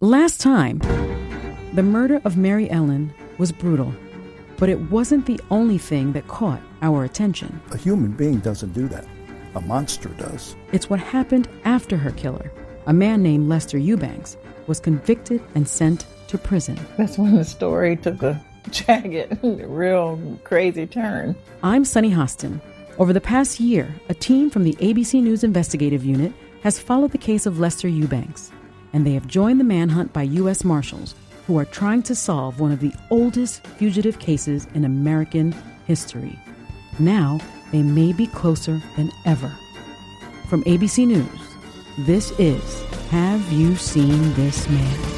Last time, the murder of Mary Ellen was brutal, but it wasn't the only thing that caught our attention. A human being doesn't do that, a monster does. It's what happened after her killer, a man named Lester Eubanks, was convicted and sent to prison. That's when the story took a jagged, real crazy turn. I'm Sunny Hostin. Over the past year, a team from the ABC News investigative unit has followed the case of Lester Eubanks, and they have joined the manhunt by U.S. Marshals who are trying to solve one of the oldest fugitive cases in American history. Now, they may be closer than ever. From ABC News, this is Have You Seen This Man?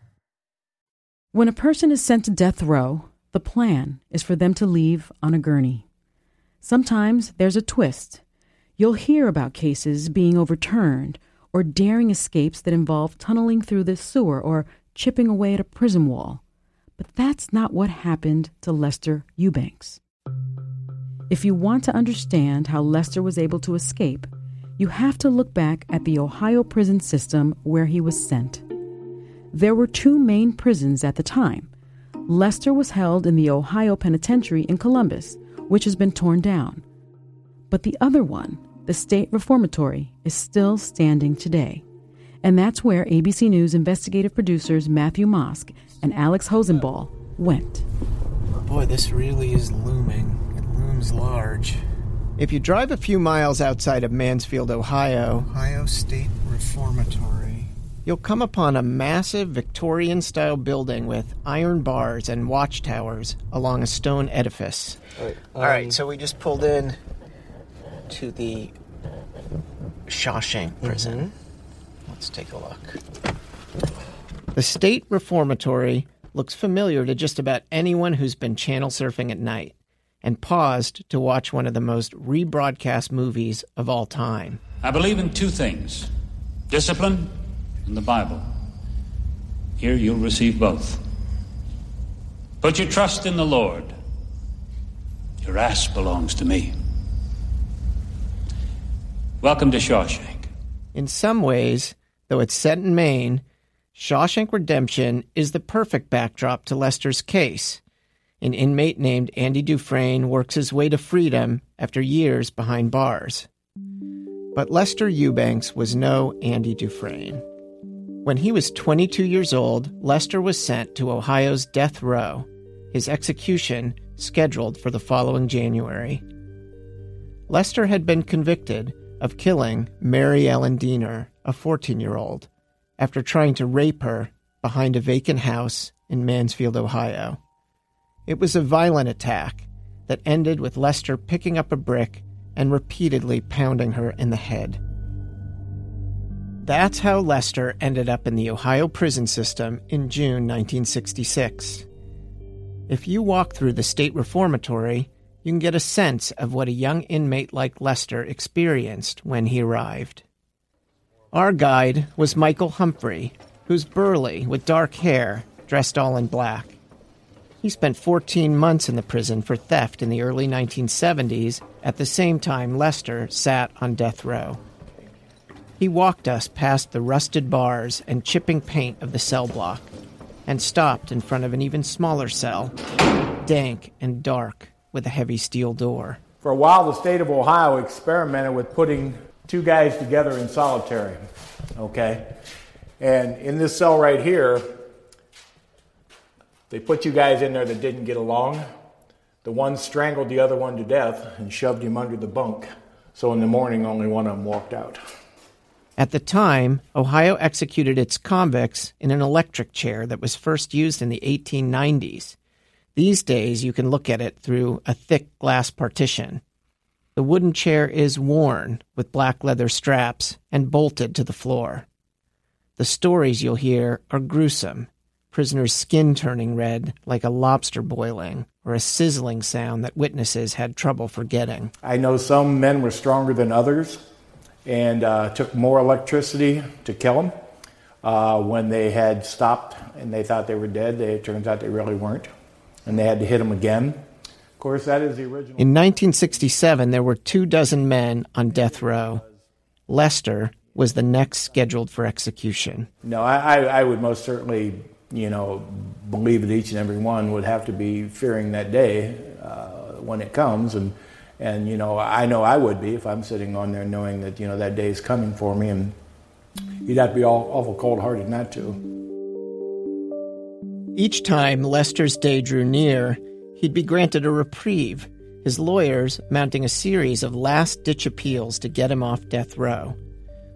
When a person is sent to death row, the plan is for them to leave on a gurney. Sometimes there's a twist. You'll hear about cases being overturned or daring escapes that involve tunneling through the sewer or chipping away at a prison wall. But that's not what happened to Lester Eubanks. If you want to understand how Lester was able to escape, you have to look back at the Ohio prison system where he was sent. There were two main prisons at the time. Lester was held in the Ohio Penitentiary in Columbus, which has been torn down. But the other one, the State Reformatory, is still standing today. And that's where ABC News investigative producers Matthew Mosk and Alex Hosenball went. Boy, this really is looming. It looms large. If you drive a few miles outside of Mansfield, Ohio, Ohio State Reformatory. You'll come upon a massive Victorian style building with iron bars and watchtowers along a stone edifice. All right, so we just pulled in to the Shawshank mm-hmm. prison. Let's take a look. The State Reformatory looks familiar to just about anyone who's been channel surfing at night and paused to watch one of the most rebroadcast movies of all time. I believe in two things discipline and the Bible. Here you'll receive both. Put your trust in the Lord. Your ass belongs to me. Welcome to Shawshank. In some ways, though it's set in Maine, Shawshank Redemption is the perfect backdrop to Lester's case. An inmate named Andy Dufresne works his way to freedom after years behind bars. But Lester Eubanks was no Andy Dufresne. When he was 22 years old, Lester was sent to Ohio's death row, his execution scheduled for the following January. Lester had been convicted of killing Mary Ellen Deener, a 14 year old, after trying to rape her behind a vacant house in Mansfield, Ohio. It was a violent attack that ended with Lester picking up a brick and repeatedly pounding her in the head. That's how Lester ended up in the Ohio prison system in June 1966. If you walk through the state reformatory, you can get a sense of what a young inmate like Lester experienced when he arrived. Our guide was Michael Humphrey, who's burly with dark hair, dressed all in black. He spent 14 months in the prison for theft in the early 1970s, at the same time Lester sat on death row. He walked us past the rusted bars and chipping paint of the cell block, and stopped in front of an even smaller cell, dank and dark, with a heavy steel door. For a while, the state of Ohio experimented with putting two guys together in solitary. Okay? And in this cell right here, they put you guys in there that didn't get along. The one strangled the other one to death and shoved him under the bunk. So in the morning, only one of them walked out. At the time, Ohio executed its convicts in an electric chair that was first used in the 1890s. These days, you can look at it through a thick glass partition. The wooden chair is worn with black leather straps and bolted to the floor. The stories you'll hear are gruesome prisoners' skin turning red like a lobster boiling, or a sizzling sound that witnesses had trouble forgetting. I know some men were stronger than others and uh, took more electricity to kill them. Uh, when they had stopped and they thought they were dead, they, it turns out they really weren't, and they had to hit them again. Of course, that is the original. In 1967, there were two dozen men on death row. Lester was the next scheduled for execution. No, I, I, I would most certainly you know, believe that each and every one would have to be fearing that day uh, when it comes. And, and, you know, I know I would be if I'm sitting on there knowing that, you know, that day is coming for me. And you'd have to be all, awful cold hearted not to. Each time Lester's day drew near, he'd be granted a reprieve, his lawyers mounting a series of last ditch appeals to get him off death row.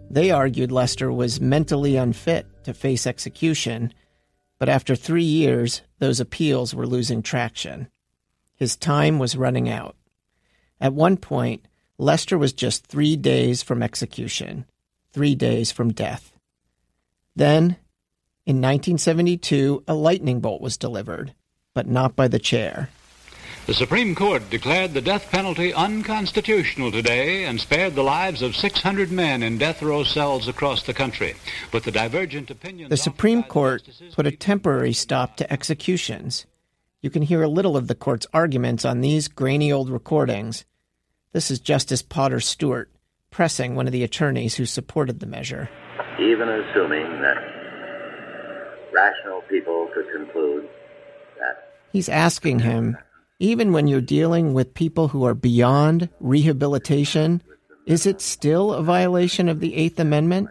They argued Lester was mentally unfit to face execution but after three years, those appeals were losing traction. His time was running out. At one point, Lester was just three days from execution, three days from death. Then, in 1972, a lightning bolt was delivered, but not by the chair. The Supreme Court declared the death penalty unconstitutional today and spared the lives of 600 men in death row cells across the country. But the divergent opinions. The Supreme Court put a temporary stop to executions. You can hear a little of the court's arguments on these grainy old recordings. This is Justice Potter Stewart pressing one of the attorneys who supported the measure. Even assuming that rational people could conclude that. He's asking him even when you're dealing with people who are beyond rehabilitation, is it still a violation of the Eighth Amendment?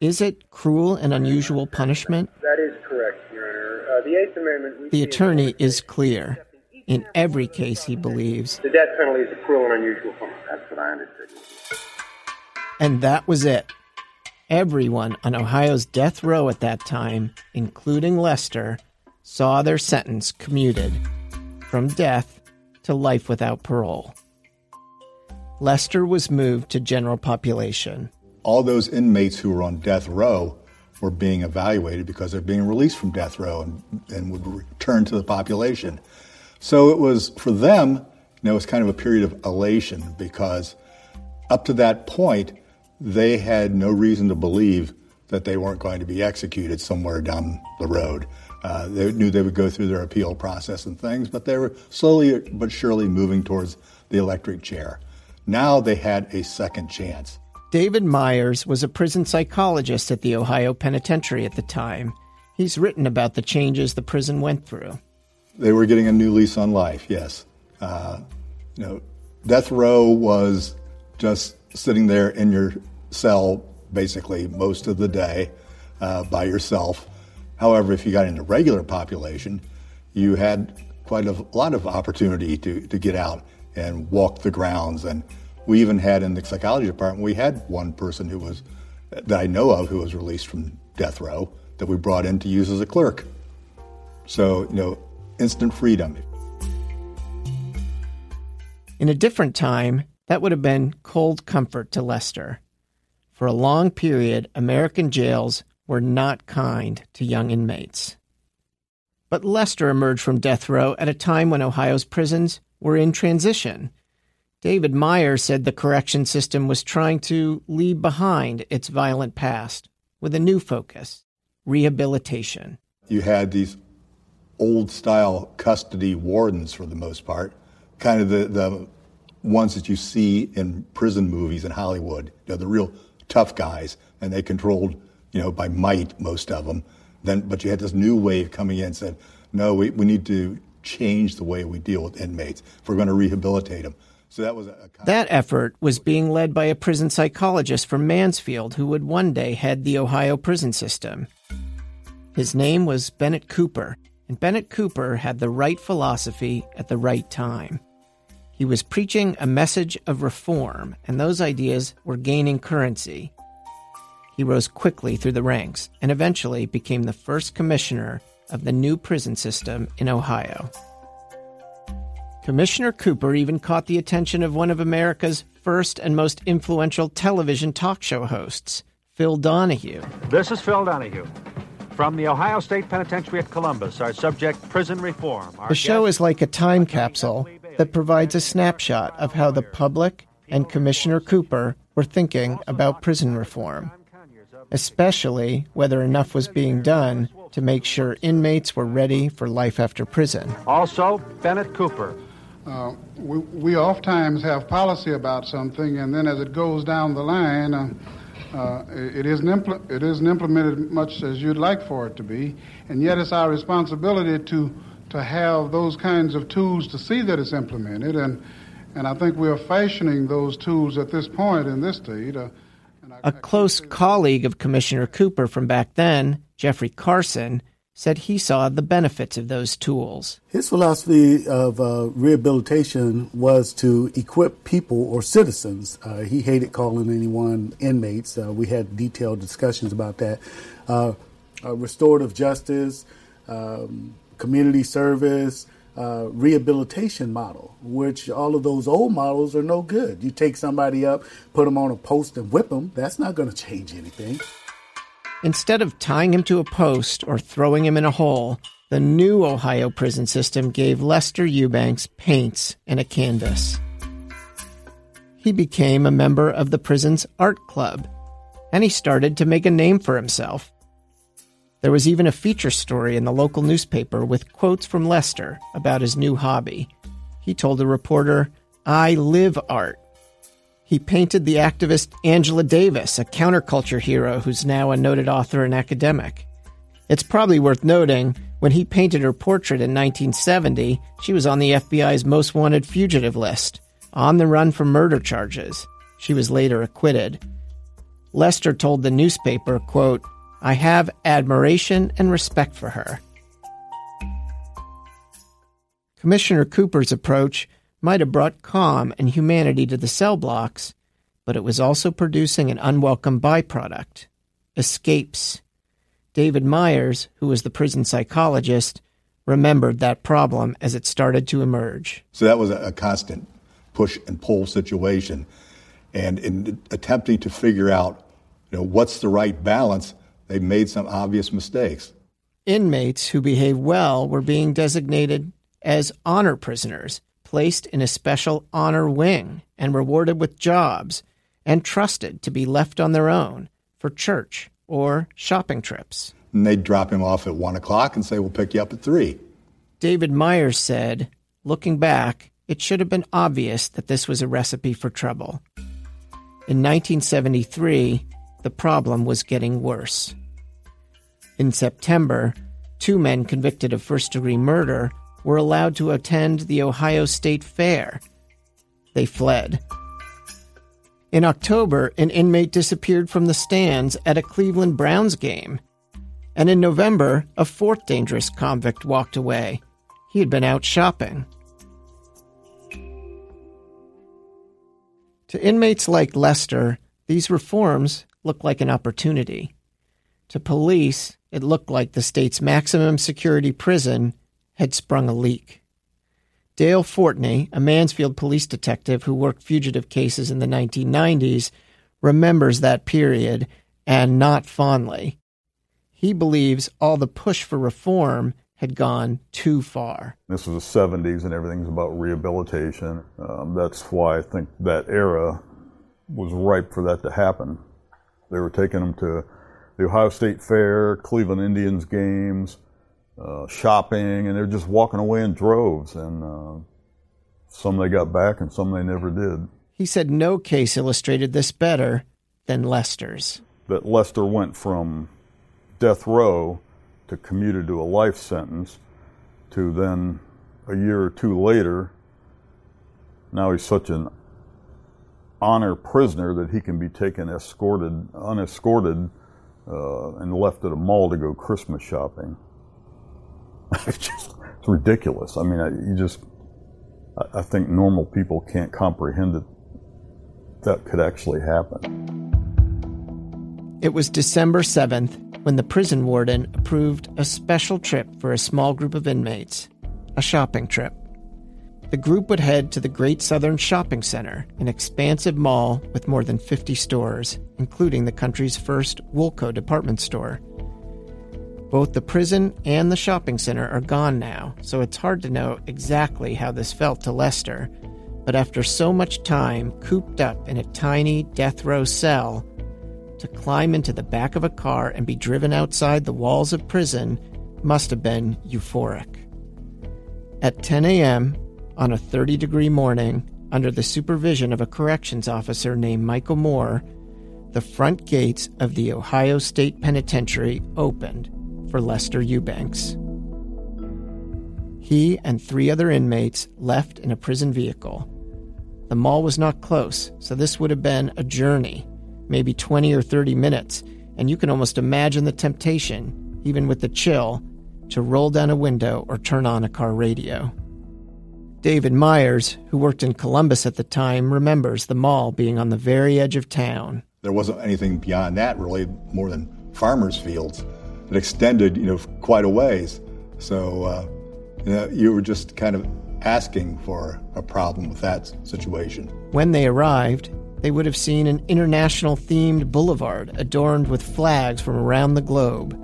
Is it cruel and unusual punishment? That is correct, Your Honor. Uh, the Eighth Amendment. The attorney is clear. In every case, he believes. The death penalty is a cruel and unusual punishment. That's what I understood. And that was it. Everyone on Ohio's death row at that time, including Lester, saw their sentence commuted from death to life without parole. Lester was moved to general population. All those inmates who were on death row were being evaluated because they're being released from death row and, and would return to the population. So it was, for them, you know, it was kind of a period of elation because up to that point, they had no reason to believe that they weren't going to be executed somewhere down the road. Uh, they knew they would go through their appeal process and things, but they were slowly but surely moving towards the electric chair. Now they had a second chance. David Myers was a prison psychologist at the Ohio Penitentiary at the time. He's written about the changes the prison went through. They were getting a new lease on life, yes. Uh, you know, death row was just sitting there in your cell basically most of the day uh, by yourself However, if you got into regular population, you had quite a lot of opportunity to, to get out and walk the grounds. And we even had in the psychology department, we had one person who was, that I know of, who was released from death row that we brought in to use as a clerk. So, you know, instant freedom. In a different time, that would have been cold comfort to Lester. For a long period, American jails were not kind to young inmates. But Lester emerged from death row at a time when Ohio's prisons were in transition. David Myers said the correction system was trying to leave behind its violent past with a new focus rehabilitation. You had these old style custody wardens for the most part, kind of the, the ones that you see in prison movies in Hollywood. You know, the real tough guys, and they controlled you know, by might, most of them. Then, but you had this new wave coming in and said, no, we, we need to change the way we deal with inmates if we're going to rehabilitate them. So that was a, a That effort was being led by a prison psychologist from Mansfield who would one day head the Ohio prison system. His name was Bennett Cooper, and Bennett Cooper had the right philosophy at the right time. He was preaching a message of reform, and those ideas were gaining currency. He rose quickly through the ranks and eventually became the first commissioner of the new prison system in Ohio. Commissioner Cooper even caught the attention of one of America's first and most influential television talk show hosts, Phil Donahue. This is Phil Donahue. From the Ohio State Penitentiary at Columbus, our subject, prison reform. The show is like a time capsule that provides a snapshot of how the public and Commissioner Cooper were thinking about prison reform, especially whether enough was being done to make sure inmates were ready for life after prison. Also, Bennett Cooper. Uh, we, we oftentimes have policy about something, and then as it goes down the line, uh, uh, it, isn't impl- it isn't implemented much as you'd like for it to be. And yet, it's our responsibility to to have those kinds of tools to see that it's implemented. And and I think we are fashioning those tools at this point in this state. Uh, A close colleague of Commissioner Cooper from back then, Jeffrey Carson, said he saw the benefits of those tools. His philosophy of uh, rehabilitation was to equip people or citizens. Uh, he hated calling anyone inmates. Uh, we had detailed discussions about that. Uh, restorative justice, um, community service, uh, rehabilitation model, which all of those old models are no good. You take somebody up, put them on a post, and whip them. That's not going to change anything. Instead of tying him to a post or throwing him in a hole, the new Ohio prison system gave Lester Eubanks paints and a canvas. He became a member of the prison's art club, and he started to make a name for himself. There was even a feature story in the local newspaper with quotes from Lester about his new hobby. He told the reporter, I live art. He painted the activist Angela Davis, a counterculture hero who's now a noted author and academic. It's probably worth noting when he painted her portrait in 1970, she was on the FBI's most wanted fugitive list, on the run for murder charges. She was later acquitted. Lester told the newspaper, quote, I have admiration and respect for her. Commissioner Cooper's approach might have brought calm and humanity to the cell blocks, but it was also producing an unwelcome byproduct escapes. David Myers, who was the prison psychologist, remembered that problem as it started to emerge. So that was a constant push and pull situation. And in attempting to figure out, you know, what's the right balance, they made some obvious mistakes. Inmates who behaved well were being designated as honor prisoners, placed in a special honor wing, and rewarded with jobs, and trusted to be left on their own for church or shopping trips. And they'd drop him off at one o'clock and say, We'll pick you up at three. David Myers said, looking back, it should have been obvious that this was a recipe for trouble. In 1973, the problem was getting worse. In September, two men convicted of first degree murder were allowed to attend the Ohio State Fair. They fled. In October, an inmate disappeared from the stands at a Cleveland Browns game. And in November, a fourth dangerous convict walked away. He had been out shopping. To inmates like Lester, these reforms looked like an opportunity. To police, it looked like the state's maximum security prison had sprung a leak. Dale Fortney, a Mansfield police detective who worked fugitive cases in the 1990s, remembers that period and not fondly. He believes all the push for reform had gone too far. This was the 70s and everything's about rehabilitation. Um, that's why I think that era was ripe for that to happen. They were taking them to the Ohio State Fair, Cleveland Indians games, uh, shopping, and they're just walking away in droves. And uh, some they got back, and some they never did. He said no case illustrated this better than Lester's. That Lester went from death row to commuted to a life sentence to then a year or two later Now he's such an honor prisoner that he can be taken escorted, unescorted, uh, and left at a mall to go Christmas shopping. it's just it's ridiculous. I mean, I, you just I, I think normal people can't comprehend that that could actually happen. It was December 7th when the prison warden approved a special trip for a small group of inmates, a shopping trip. The group would head to the Great Southern Shopping Center, an expansive mall with more than 50 stores, including the country's first Woolco department store. Both the prison and the shopping center are gone now, so it's hard to know exactly how this felt to Lester. But after so much time cooped up in a tiny death row cell, to climb into the back of a car and be driven outside the walls of prison must have been euphoric. At 10 a.m., on a 30 degree morning, under the supervision of a corrections officer named Michael Moore, the front gates of the Ohio State Penitentiary opened for Lester Eubanks. He and three other inmates left in a prison vehicle. The mall was not close, so this would have been a journey, maybe 20 or 30 minutes, and you can almost imagine the temptation, even with the chill, to roll down a window or turn on a car radio. David Myers, who worked in Columbus at the time, remembers the mall being on the very edge of town. There wasn't anything beyond that, really, more than farmers' fields. It extended, you know, quite a ways. So, uh, you, know, you were just kind of asking for a problem with that situation. When they arrived, they would have seen an international themed boulevard adorned with flags from around the globe.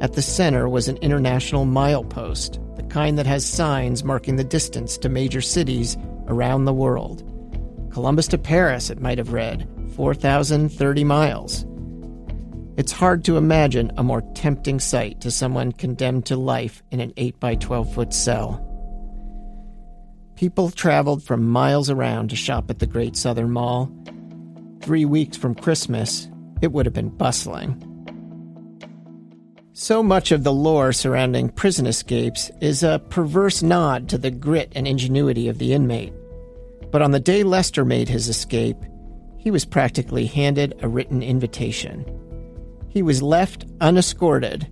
At the center was an international milepost, the kind that has signs marking the distance to major cities around the world. Columbus to Paris, it might have read, 4,030 miles. It's hard to imagine a more tempting sight to someone condemned to life in an 8 by 12 foot cell. People traveled from miles around to shop at the Great Southern Mall. Three weeks from Christmas, it would have been bustling. So much of the lore surrounding prison escapes is a perverse nod to the grit and ingenuity of the inmate. But on the day Lester made his escape, he was practically handed a written invitation. He was left unescorted,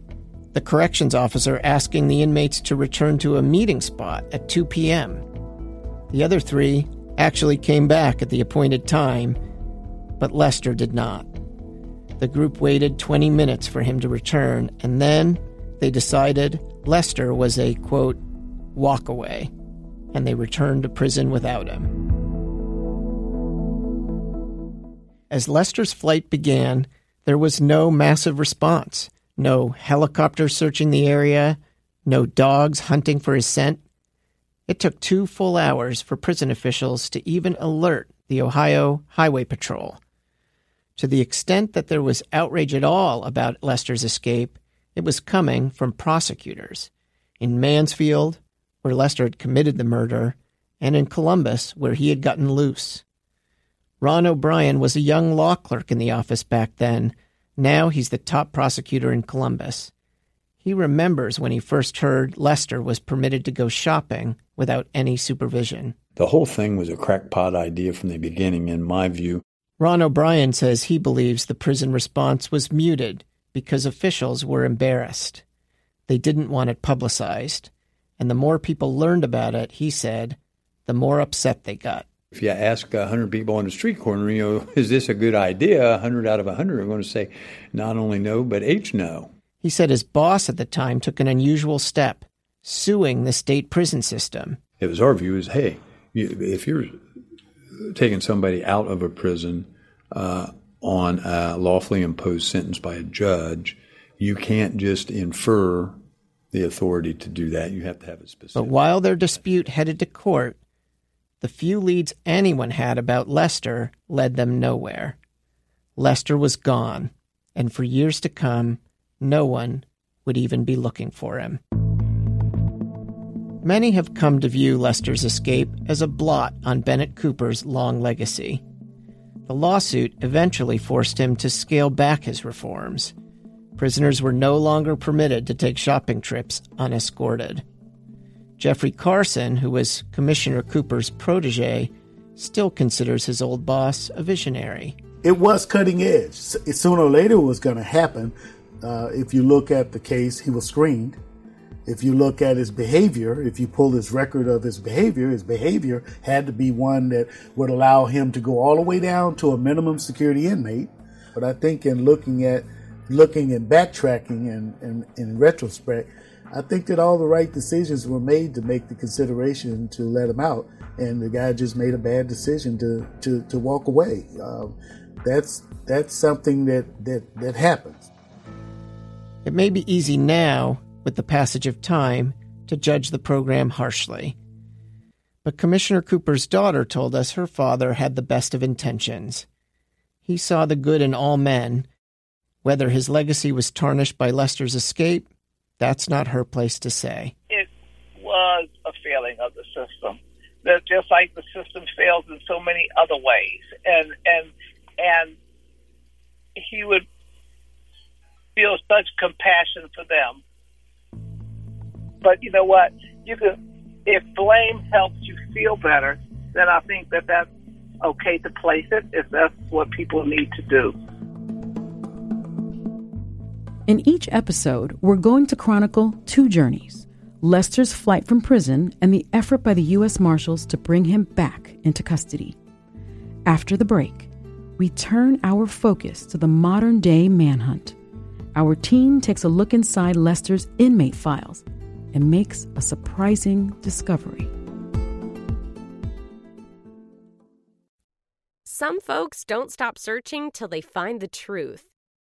the corrections officer asking the inmates to return to a meeting spot at 2 p.m. The other three actually came back at the appointed time, but Lester did not. The group waited 20 minutes for him to return, and then they decided Lester was a, quote, walkaway, and they returned to prison without him. As Lester's flight began, there was no massive response, no helicopters searching the area, no dogs hunting for his scent. It took two full hours for prison officials to even alert the Ohio Highway Patrol. To the extent that there was outrage at all about Lester's escape, it was coming from prosecutors. In Mansfield, where Lester had committed the murder, and in Columbus, where he had gotten loose. Ron O'Brien was a young law clerk in the office back then. Now he's the top prosecutor in Columbus. He remembers when he first heard Lester was permitted to go shopping without any supervision. The whole thing was a crackpot idea from the beginning, in my view. Ron O'Brien says he believes the prison response was muted because officials were embarrassed. They didn't want it publicized. And the more people learned about it, he said, the more upset they got. If you ask 100 people on the street corner, you know, is this a good idea? 100 out of 100 are going to say not only no, but H no. He said his boss at the time took an unusual step, suing the state prison system. It was our view is, hey, if you're taking somebody out of a prison uh, on a lawfully imposed sentence by a judge, you can't just infer the authority to do that. You have to have it specific. But while their dispute headed to court, the few leads anyone had about Lester led them nowhere. Lester was gone, and for years to come, no one would even be looking for him. Many have come to view Lester's escape as a blot on Bennett Cooper's long legacy. The lawsuit eventually forced him to scale back his reforms. Prisoners were no longer permitted to take shopping trips unescorted. Jeffrey Carson, who was Commissioner Cooper's protege, still considers his old boss a visionary. It was cutting edge. Sooner or later, it was going to happen. Uh, if you look at the case, he was screened. If you look at his behavior, if you pull his record of his behavior, his behavior had to be one that would allow him to go all the way down to a minimum security inmate. But I think in looking at looking and backtracking and, and in retrospect, I think that all the right decisions were made to make the consideration to let him out, and the guy just made a bad decision to to, to walk away. Uh, that's that's something that, that that happens. It may be easy now with the passage of time, to judge the program harshly. But Commissioner Cooper's daughter told us her father had the best of intentions. He saw the good in all men. Whether his legacy was tarnished by Lester's escape, that's not her place to say. It was a failing of the system. That just like the system fails in so many other ways, and and and he would feel such compassion for them but you know what? You can, if blame helps you feel better, then I think that that's okay to place it if that's what people need to do. In each episode, we're going to chronicle two journeys Lester's flight from prison and the effort by the U.S. Marshals to bring him back into custody. After the break, we turn our focus to the modern day manhunt. Our team takes a look inside Lester's inmate files and makes a surprising discovery. Some folks don't stop searching till they find the truth.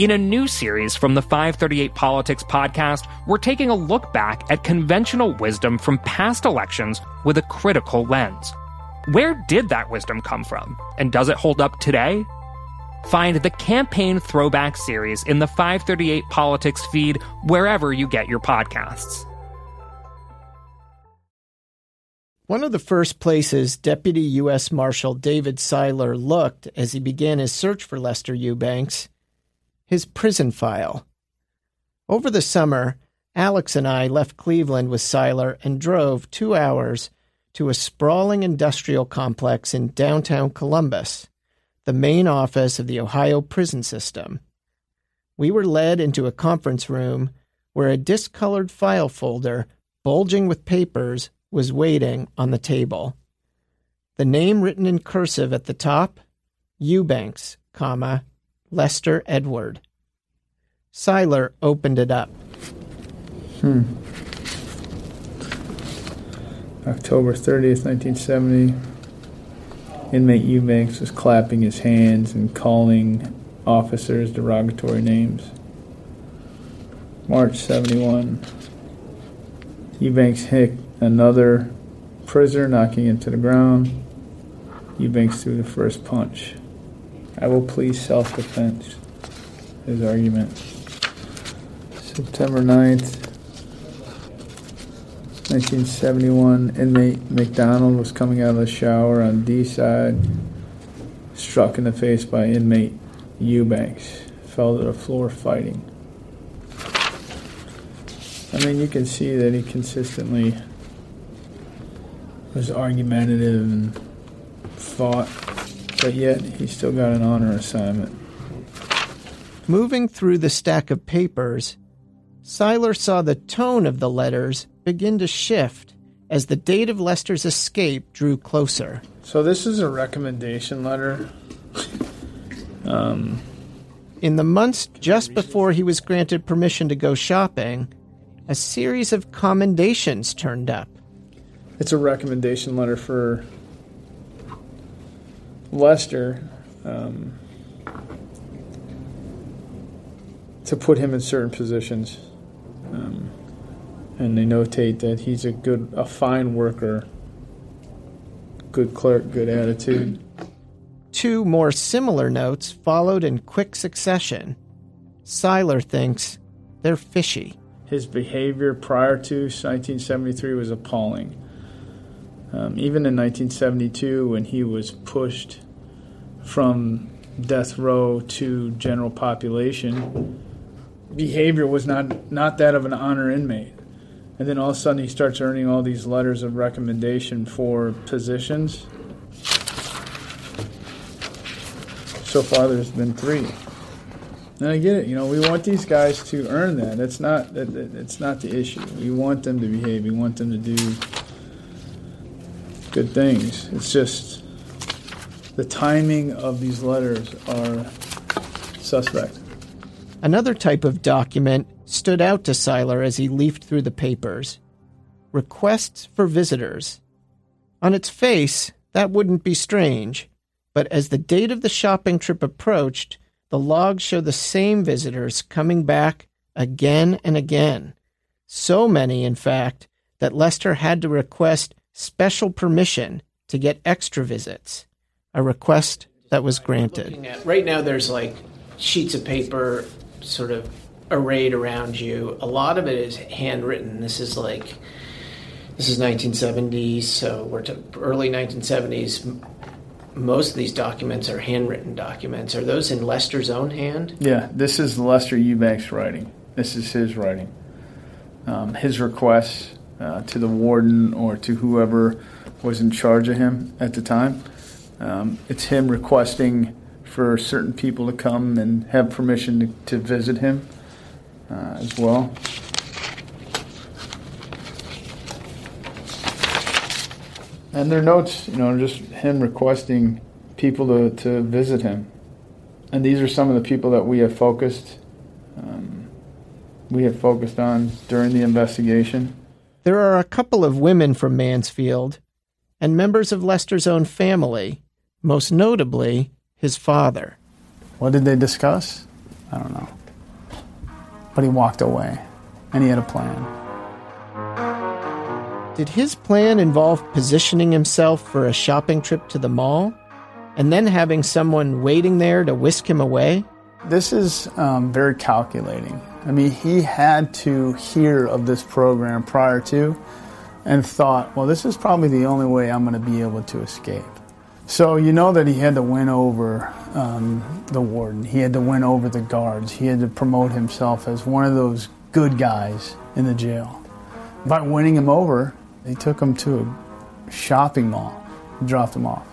In a new series from the 538 Politics podcast, we're taking a look back at conventional wisdom from past elections with a critical lens. Where did that wisdom come from? And does it hold up today? Find the Campaign Throwback series in the 538 Politics feed wherever you get your podcasts. One of the first places Deputy U.S. Marshal David Seiler looked as he began his search for Lester Eubanks his prison file. Over the summer, Alex and I left Cleveland with Seiler and drove two hours to a sprawling industrial complex in downtown Columbus, the main office of the Ohio prison system. We were led into a conference room where a discolored file folder, bulging with papers, was waiting on the table. The name written in cursive at the top, Eubanks, comma, Lester Edward. Seiler opened it up. Hmm. October 30th, 1970. Inmate Eubanks was clapping his hands and calling officers derogatory names. March 71. Eubanks hit another prisoner, knocking him to the ground. Eubanks threw the first punch. I will plead self defense. His argument. September 9th, 1971, inmate McDonald was coming out of the shower on D side, struck in the face by inmate Eubanks, fell to the floor fighting. I mean, you can see that he consistently was argumentative and fought, but yet he still got an honor assignment. Moving through the stack of papers, Seiler saw the tone of the letters begin to shift as the date of Lester's escape drew closer. So, this is a recommendation letter. Um, In the months just before he was granted permission to go shopping, a series of commendations turned up. it's a recommendation letter for Lester um, to put him in certain positions. Um, and they notate that he's a good, a fine worker, good clerk, good attitude. Two more similar notes followed in quick succession. Seiler thinks they're fishy. His behavior prior to 1973 was appalling. Um, even in 1972, when he was pushed from death row to general population, behavior was not, not that of an honor inmate. And then all of a sudden, he starts earning all these letters of recommendation for positions. So far, there's been three. And I get it. You know, we want these guys to earn that. That's not that- It's not the issue. We want them to behave. We want them to do good things. It's just the timing of these letters are suspect. Another type of document stood out to Seiler as he leafed through the papers requests for visitors. On its face, that wouldn't be strange, but as the date of the shopping trip approached, the logs show the same visitors coming back again and again. So many, in fact, that Lester had to request special permission to get extra visits, a request that was granted. Right now, there's like sheets of paper sort of arrayed around you. A lot of it is handwritten. This is like this is 1970s, so we're to early 1970s. Most of these documents are handwritten documents. Are those in Lester's own hand? Yeah, this is Lester Eubanks writing. This is his writing. Um, his requests uh, to the warden or to whoever was in charge of him at the time. Um, it's him requesting for certain people to come and have permission to, to visit him uh, as well. And their notes, you know, just him requesting people to, to visit him. And these are some of the people that we have focused um, we have focused on during the investigation. There are a couple of women from Mansfield and members of Lester's own family, most notably his father. What did they discuss? I don't know. But he walked away, and he had a plan. Did his plan involve positioning himself for a shopping trip to the mall and then having someone waiting there to whisk him away? This is um, very calculating. I mean, he had to hear of this program prior to and thought, well, this is probably the only way I'm going to be able to escape. So you know that he had to win over um, the warden. He had to win over the guards. He had to promote himself as one of those good guys in the jail. By winning him over, they took him to a shopping mall and dropped him off.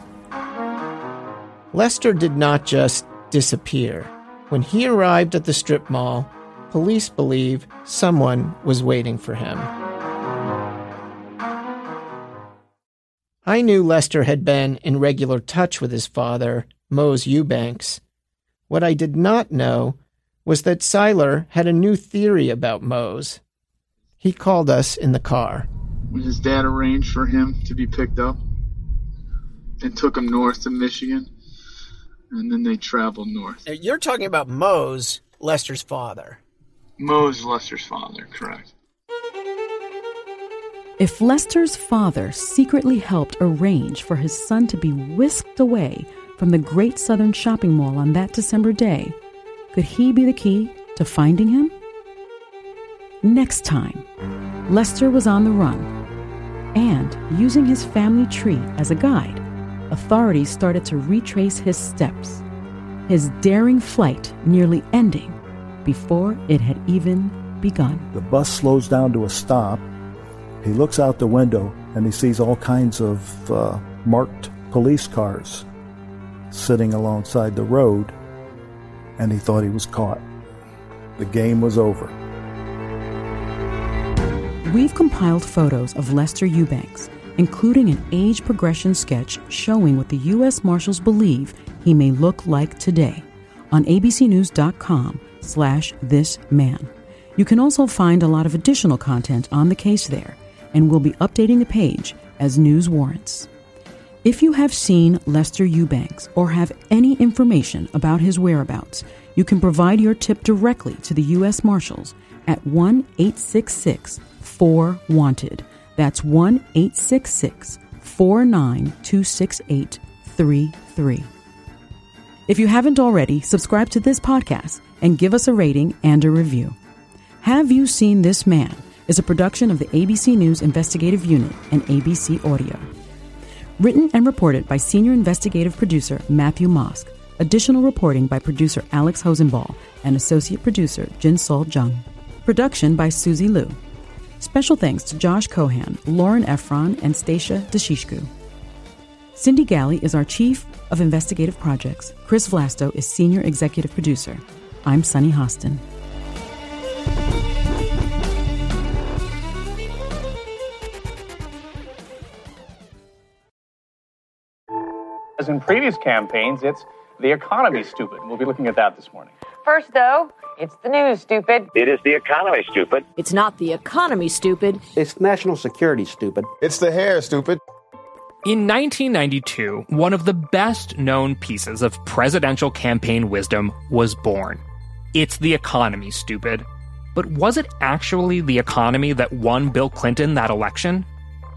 Lester did not just disappear. When he arrived at the strip mall, police believe someone was waiting for him. I knew Lester had been in regular touch with his father, Mose Eubanks. What I did not know was that Seiler had a new theory about Mose. He called us in the car. when his dad arranged for him to be picked up. and took him north to Michigan, and then they travel north. Now, You're talking about Mose, Lester's father. Mo's Lester's father, correct. If Lester's father secretly helped arrange for his son to be whisked away from the great southern shopping mall on that December day, could he be the key to finding him? Next time, Lester was on the run, and using his family tree as a guide, authorities started to retrace his steps, his daring flight nearly ending before it had even begun. The bus slows down to a stop. He looks out the window and he sees all kinds of uh, marked police cars sitting alongside the road, and he thought he was caught. The game was over. We've compiled photos of Lester Eubanks, including an age progression sketch showing what the U.S. Marshals believe he may look like today on abcnews.com slash this man. You can also find a lot of additional content on the case there, and we'll be updating the page as news warrants. If you have seen Lester Eubanks or have any information about his whereabouts, you can provide your tip directly to the U.S. Marshals at 1 866 4 Wanted. That's 1 866 49 26833. If you haven't already, subscribe to this podcast and give us a rating and a review. Have You Seen This Man is a production of the ABC News Investigative Unit and ABC Audio. Written and reported by senior investigative producer Matthew Mosk. Additional reporting by producer Alex Hosenball and associate producer Jin Sol Jung. Production by Susie Liu. Special thanks to Josh Cohan, Lauren Efron, and Stacia Deshishku. Cindy Galli is our Chief of Investigative Projects. Chris Vlasto is Senior Executive Producer. I'm Sunny Hostin. As in previous campaigns, it's the economy, stupid. We'll be looking at that this morning. First, though, it's the news, stupid. It is the economy, stupid. It's not the economy, stupid. It's national security, stupid. It's the hair, stupid. In 1992, one of the best known pieces of presidential campaign wisdom was born. It's the economy, stupid. But was it actually the economy that won Bill Clinton that election?